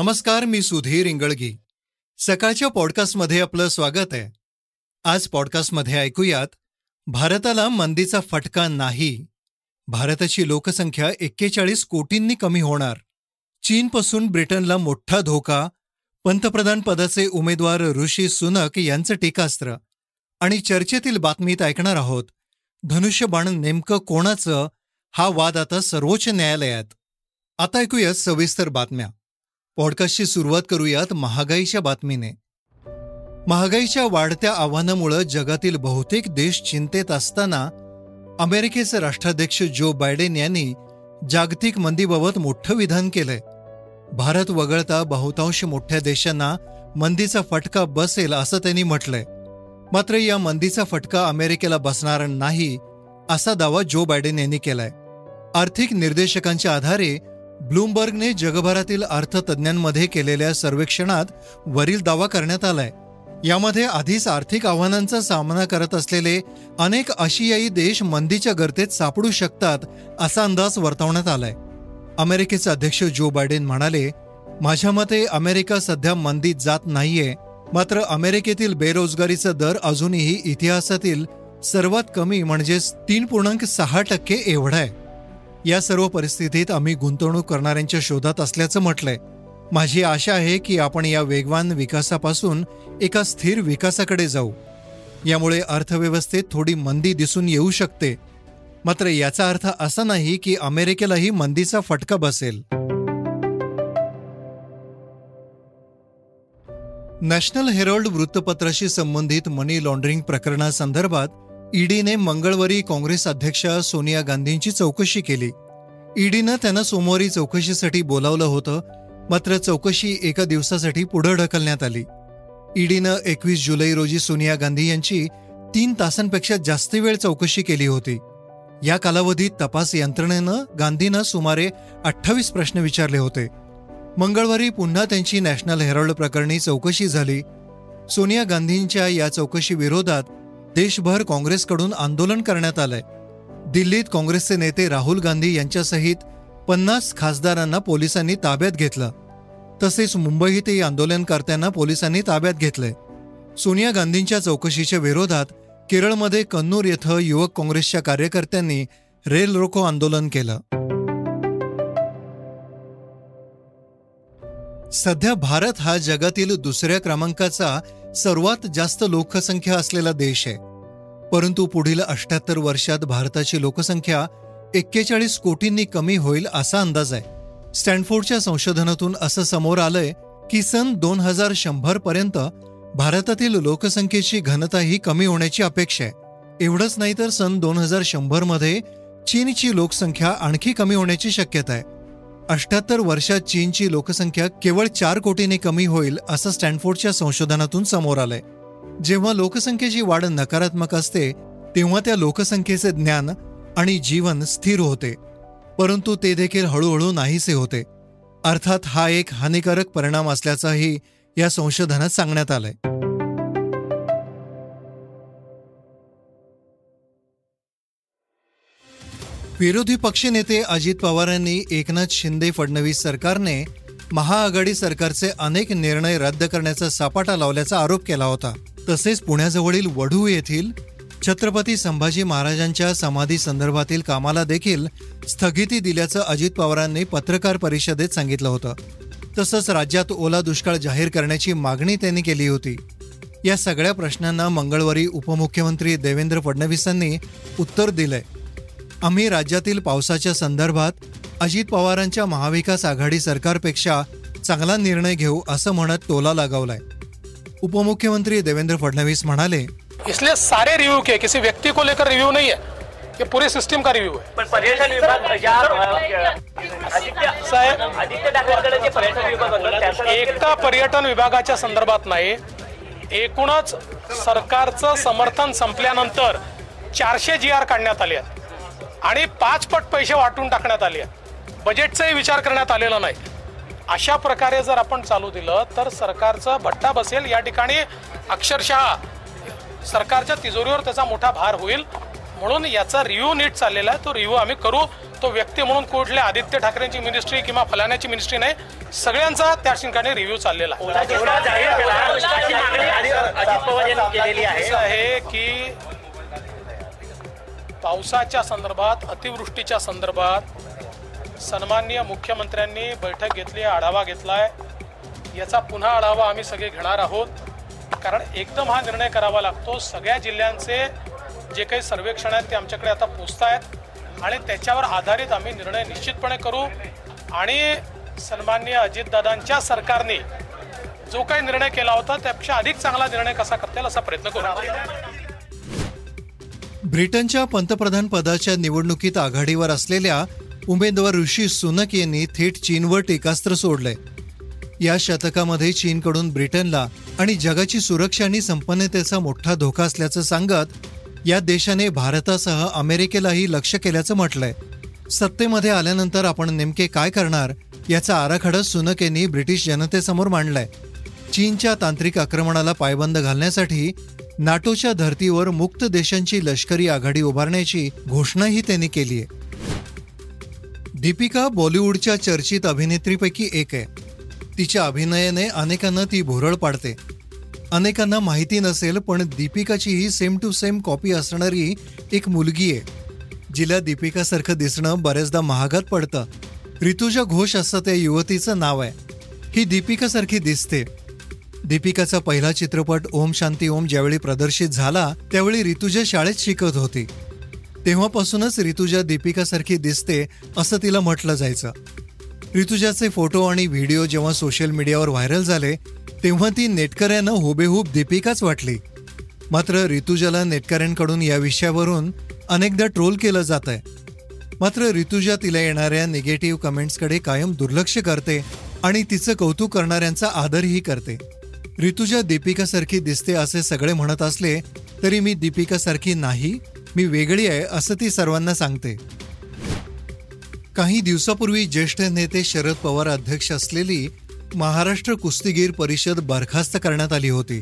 नमस्कार मी सुधीर इंगळगी. सकाळच्या पॉडकास्टमध्ये आपलं स्वागत आहे. आज पॉडकास्टमध्ये ऐकूयात भारताला मंदीचा फटका नाही. भारताची लोकसंख्या एक्केचाळीस कोटींनी कमी होणार. चीनपासून ब्रिटनला मोठा धोका पंतप्रधान पदाचे उमेदवार ऋषी सुनक यांचं टीकास्त्र. आणि चर्चेतील बातमीत ऐकणार आहोत धनुष्यबाण नेमकं कोणाचं हा वाद आता सर्वोच्च न्यायालयात. आता ऐकूया सविस्तर बातम्या. पॉडकास्टची सुरुवात करूयात महागाईच्या बातमीने. महागाईच्या वाढत्या आव्हानामुळे जगातील बहुतेक देश चिंतेत असताना अमेरिकेचे राष्ट्राध्यक्ष जो बायडेन यांनी जागतिक मंदीबाबत मोठं विधान केलंय. भारत वगळता बहुतांश मोठ्या देशांना मंदीचा फटका बसेल असं त्यांनी म्हटलंय. मात्र या मंदीचा फटका अमेरिकेला बसणार नाही असा दावा जो बायडेन यांनी केलाय. आर्थिक निर्देशकांच्या आधारे ब्लूमबर्गने जगभरातील अर्थतज्ज्ञांमध्ये केलेल्या सर्वेक्षणात वरील दावा करण्यात आलाय. यामध्ये आधीच आर्थिक आव्हानांचा सामना करत असलेले अनेक आशियाई देश मंदीच्या गर्तेत सापडू शकतात असा अंदाज वर्तवण्यात आलाय. अमेरिकेचे अध्यक्ष जो बायडेन म्हणाले माझ्या मते अमेरिका सध्या मंदीत जात नाहीये मात्र अमेरिकेतील बेरोजगारीचा दर अजूनही इतिहासातील सर्वात कमी म्हणजेच तीन पूर्णांक सहा टक्के एवढा आहे. या सर्व परिस्थितीत आम्ही गुंतवणूक करणाऱ्यांच्या शोधात असल्याचं म्हटलंय. माझी आशा आहे की आपण या वेगवान विकासापासून एका स्थिर विकासाकडे जाऊ. यामुळे अर्थव्यवस्थेत थोडी मंदी दिसून येऊ शकते. मात्र याचा अर्थ असा नाही की अमेरिकेलाही मंदीचा फटका बसेल. नॅशनल हेरॉल्ड वृत्तपत्राशी संबंधित मनी लॉन्ड्रिंग प्रकरणासंदर्भात ईडीने मंगळवारी काँग्रेस अध्यक्ष सोनिया गांधींची चौकशी केली. ईडीनं त्यांना सोमवारी चौकशीसाठी बोलावलं होतं मात्र चौकशी एका दिवसासाठी पुढे ढकलण्यात आली. ईडीनं एकवीस जुलै रोजी सोनिया गांधी यांची तीन तासांपेक्षा जास्त वेळ चौकशी केली होती. या कालावधीत तपास यंत्रणेनं गांधींना सुमारे अठ्ठावीस प्रश्न विचारले होते. मंगळवारी पुन्हा त्यांची नॅशनल हेरॉल्ड प्रकरणी चौकशी झाली. सोनिया गांधींच्या या चौकशी विरोधात देशभर काँग्रेसकडून आंदोलन करण्यात आलंय. दिल्लीत काँग्रेसचे नेते राहुल गांधी यांच्यासहित पन्नास खासदारांना पोलिसांनी ताब्यात घेतलं. तसेच मुंबईतही आंदोलनकर्त्यांना पोलिसांनी ताब्यात घेतलंय. सोनिया गांधींच्या चौकशीच्या विरोधात केरळमध्ये कन्नूर येथे युवक काँग्रेसच्या कार्यकर्त्यांनी रेल रोको आंदोलन केलं. सध्या भारत हा जगातील दुसऱ्या क्रमांकाचा सर्वात जास्त लोकसंख्या असलेला देश आहे. परंतु पुढील अठ्याहत्तर वर्षात भारताची लोकसंख्या एक्केचाळीस कोटींनी कमी होईल असा अंदाज आहे. स्टॅनफोर्डच्या संशोधनातून असं समोर आलंय की सन दोन हजार शंभर पर्यंत भारतातील लोकसंख्येची घनता ही कमी होण्याची अपेक्षा आहे. एवढंच नाही तर सन दोन हजार शंभरमध्ये चीनची लोकसंख्या आणखी कमी होण्याची शक्यता आहे. अठ्याहत्तर वर्षात चीनची लोकसंख्या केवळ चार कोटीने कमी होईल असं स्टॅनफोर्डच्या संशोधनातून समोर आलंय. जेव्हा लोकसंख्येची वाढ नकारात्मक असते तेव्हा त्या लोकसंख्येचे ज्ञान आणि जीवन स्थिर होते. परंतु ते देखील हळूहळू नाहीसे होते. अर्थात हा एक हानिकारक परिणाम असल्याचाही या संशोधनात सांगण्यात आलंय. विरोधी पक्षनेते अजित पवारांनी एकनाथ शिंदे फडणवीस सरकारने महाआघाडी सरकारचे अनेक निर्णय रद्द करण्याचा सपाटा लावल्याचा आरोप केला होता. तसेच पुण्याजवळील वढू येथील छत्रपती संभाजी महाराजांच्या समाधी संदर्भातील कामाला देखील स्थगिती दिल्याचं अजित पवारांनी पत्रकार परिषदेत सांगितलं होतं. तसंच राज्यात ओला दुष्काळ जाहीर करण्याची मागणी त्यांनी केली होती. या सगळ्या प्रश्नांना मंगळवारी उपमुख्यमंत्री देवेंद्र फडणवीसांनी उत्तर दिलंय. आम्ही राज्यातील पावसाच्या संदर्भात अजित पवारांच्या महाविकास आघाडी सरकारपेक्षा चांगला निर्णय घेऊ असं म्हणत टोला लगावलाय. उपमुख्यमंत्री देवेंद्र फडणवीस म्हणाले इसलिए सारे रिव्यू किए किसी व्यक्ति को लेकर रिव्यू नहीं है। ये पूरी सिस्टम का रिव्ह्यू है। पर्यटन विभाग त्याचं एकटा पर्यटन विभागाच्या संदर्भात नाही. एकूणच सरकारचं समर्थन संपल्यानंतर चारशे जी आर काढण्यात आले आहेत. आणि पाच पट पैसे वाटून टाकण्यात आले आहेत बजेटचाही विचार करण्यात आलेला नाही. अशा प्रकारे जर आपण चालू दिलं तर सरकारचा भट्टा बसेल. या ठिकाणी अक्षरशः सरकारच्या तिजोरीवर त्याचा मोठा भार होईल. म्हणून याचा रिव्ह्यू नीट चाललेला आहे. तो रिव्ह्यू आम्ही करू. तो व्यक्ती म्हणून कुठल्या आदित्य ठाकरेंची मिनिस्ट्री किंवा फलाण्याची मिनिस्ट्री नाही. सगळ्यांचा त्या ठिकाणी रिव्ह्यू चाललेला आहे. ओला पावसाच्या संदर्भात अतिवृष्टीच्या संदर्भात सन्माननीय मुख्यमंत्र्यांनी बैठक घेतली आहे आढावा घेतलाय. याचा पुन्हा आढावा आम्ही सगळे घेणार आहोत. कारण एकदम हा निर्णय करावा लागतो. सगळ्या जिल्ह्यांचे जे काही सर्वेक्षण आहेत ते आमच्याकडे आता पोचत आहेत आणि त्याच्यावर आधारित आम्ही निर्णय निश्चितपणे करू. आणि सन्माननीय अजितदादांच्या सरकारने जो काही निर्णय केला होता त्यापेक्षा अधिक चांगला निर्णय कसा करता येईल असा प्रयत्न करू. ब्रिटनच्या पंतप्रधान पदाच्या निवडणुकीत आघाडीवर असलेल्या उमेदवार ऋषी सुनक यांनी थेट चीनवर टीकास्त्र सोडलंय. या शतकामध्ये चीनकडून ब्रिटनला आणि जगाची सुरक्षा आणि संपन्नतेचा मोठा धोका असल्याचं सांगत या देशाने भारतासह अमेरिकेलाही लक्ष केल्याचं म्हटलंय. सत्तेमध्ये आल्यानंतर आपण नेमके काय करणार याचा आराखडा सुनक यांनी ब्रिटिश जनतेसमोर मांडलाय. चीनच्या तांत्रिक आक्रमणाला पायबंद घालण्यासाठी नाटोच्या धर्तीवर मुक्त देशांची लष्करी आघाडी उभारण्याची घोषणाही त्यांनी केली आहे. दीपिका बॉलिवूडच्या चर्चित अभिनेत्रीपैकी एक आहे. तिच्या अभिनयाने अनेकांना ती भुरळ पाडते. अनेकांना माहिती नसेल पण दीपिकाची ही सेम टू सेम कॉपी असणारी एक मुलगी आहे जिला दीपिकासारखं दिसणं बऱ्याचदा महागात पडतं. ऋतुजा घोष असं त्या युवतीचं नाव आहे. ही दीपिकासारखी दिसते. दीपिकाचा पहिला चित्रपट ओम शांती ओम ज्यावेळी प्रदर्शित झाला त्यावेळी ऋतुजा शाळेत शिकत होती. तेव्हापासूनच ऋतुजा दीपिकासारखी दिसते असं तिला म्हटलं जायचं. ऋतुजाचे फोटो आणि व्हिडिओ जेव्हा सोशल मीडियावर व्हायरल झाले तेव्हा ती नेटकऱ्यांना हुबेहूब दीपिकाच वाटली. मात्र ऋतुजाला नेटकऱ्यांकडून या विषयावरून अनेकदा ट्रोल केलं जात आहे मात्र ऋतुजा तिला येणाऱ्या निगेटिव्ह कमेंट्सकडे कायम दुर्लक्ष करते आणि तिचं कौतुक करणाऱ्यांचा आदरही करते. ऋतुजा दीपिकासारखी दिसते असे सगळे म्हणत असले तरी मी दीपिकासारखी नाही मी वेगळी आहे असं ती सर्वांना सांगते. काही दिवसापूर्वी ज्येष्ठ नेते शरद पवार अध्यक्ष असलेली महाराष्ट्र कुस्तीगीर परिषद बरखास्त करण्यात आली होती.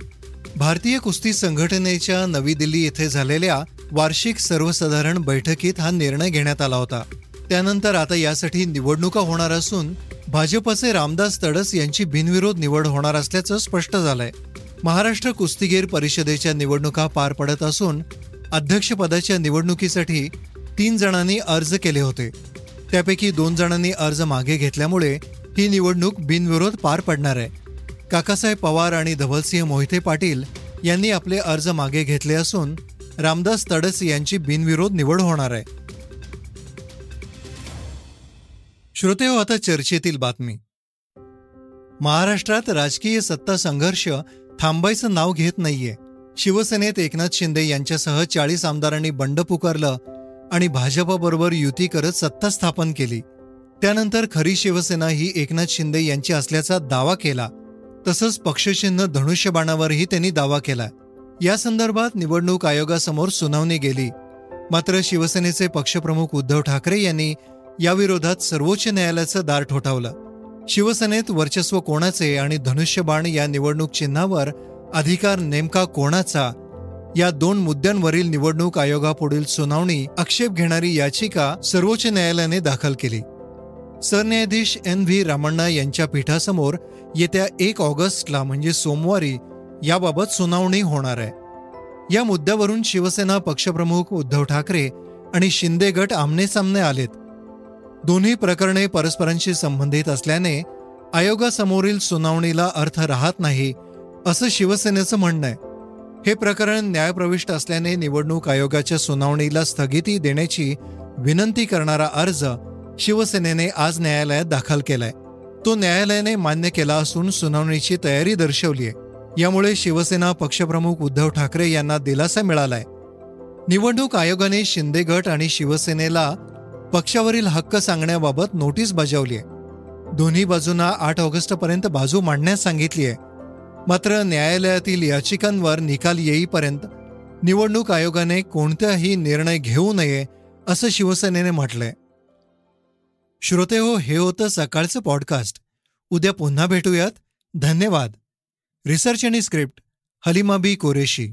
भारतीय कुस्ती संघटनेच्या नवी दिल्ली येथे झालेल्या वार्षिक सर्वसाधारण बैठकीत हा निर्णय घेण्यात आला होता. त्यानंतर आता यासाठी निवडणुका होणार असून भाजपचे रामदास तडस यांची बिनविरोध निवड होणार असल्याचं स्पष्ट झालंय. महाराष्ट्र कुस्तीगीर परिषदेच्या निवडणुका पार पडत असून अध्यक्षपदाच्या निवडणुकीसाठी तीन जणांनी अर्ज केले होते. त्यापैकी दोन जणांनी अर्ज मागे घेतल्यामुळे ही निवडणूक बिनविरोध पार पडणार आहे. काकासाहेब पवार आणि धवलसिंह मोहिते पाटील यांनी आपले अर्ज मागे घेतले असून रामदास तडस यांची बिनविरोध निवड होणार आहे. श्रोते हो आता चर्चेतील बातमी. महाराष्ट्रात राजकीय सत्ता संघर्ष थांबायचं नाव घेत नाहीये. शिवसेनेत एकनाथ शिंदे यांच्यासह चाळीस आमदारांनी बंड पुकारलं आणि भाजपाबरोबर युती करत सत्ता स्थापन केली. त्यानंतर खरी शिवसेना ही एकनाथ शिंदे यांची असल्याचा दावा केला. तसंच पक्षचिन्ह धनुष्यबाणावरही त्यांनी दावा केला. या संदर्भात निवडणूक आयोगासमोर सुनावणी गेली. मात्र शिवसेनेचे पक्षप्रमुख उद्धव ठाकरे यांनी याविरोधात सर्वोच्च न्यायालयाचं दार ठोठावलं. शिवसेनेत वर्चस्व कोणाचे आणि धनुष्यबाण या निवडणूक चिन्हावर अधिकार नेमका कोणाचा? या दोन मुद्द्यांवरील निवडणूक आयोगापुढील सुनावणी आक्षेप घेणारी याचिका सर्वोच्च न्यायालयाने दाखल केली. सरन्यायाधीश एन व्ही रामण्णा यांच्या पीठासमोर येत्या एक ऑगस्टला म्हणजे सोमवारी याबाबत सुनावणी होणार आहे. या मुद्द्यावरून शिवसेना पक्षप्रमुख उद्धव ठाकरे आणि शिंदे गट आमनेसामने आलेत. दोन्ही प्रकरणे परस्परांशी संबंधित असल्याने आयोगासमोरील सुनावणीला अर्थ राहत नाही असं शिवसेनेचं म्हणणं आहे. हे प्रकरण न्यायप्रविष्ट असल्याने निवडणूक आयोगाच्या सुनावणीला स्थगिती देण्याची विनंती करणारा अर्ज शिवसेनेने आज न्यायालयात दाखल केलाय. तो न्यायालयाने मान्य केला असून सुनावणीची तयारी दर्शवली आहे. यामुळे शिवसेना पक्षप्रमुख उद्धव ठाकरे यांना दिलासा मिळालाय. निवडणूक आयोगाने शिंदे गट आणि शिवसेनेला पक्षावरील हक्क सांगण्याबाबत नोटीस बजावली आहे. दोन्ही बाजूंना आठ ऑगस्टपर्यंत बाजू मांडण्यास सांगितली आहे. मात्र न्यायालयातील याचिकांवर निकाल येईपर्यंत निवडणूक आयोगाने कोणताही निर्णय घेऊ नये असं शिवसेनेने म्हटलंय. श्रोते हो हे होतं सकाळचं पॉडकास्ट. उद्या पुन्हा भेटूयात. धन्यवाद. रिसर्च आणि स्क्रिप्ट हलिमा बी कोरेशी.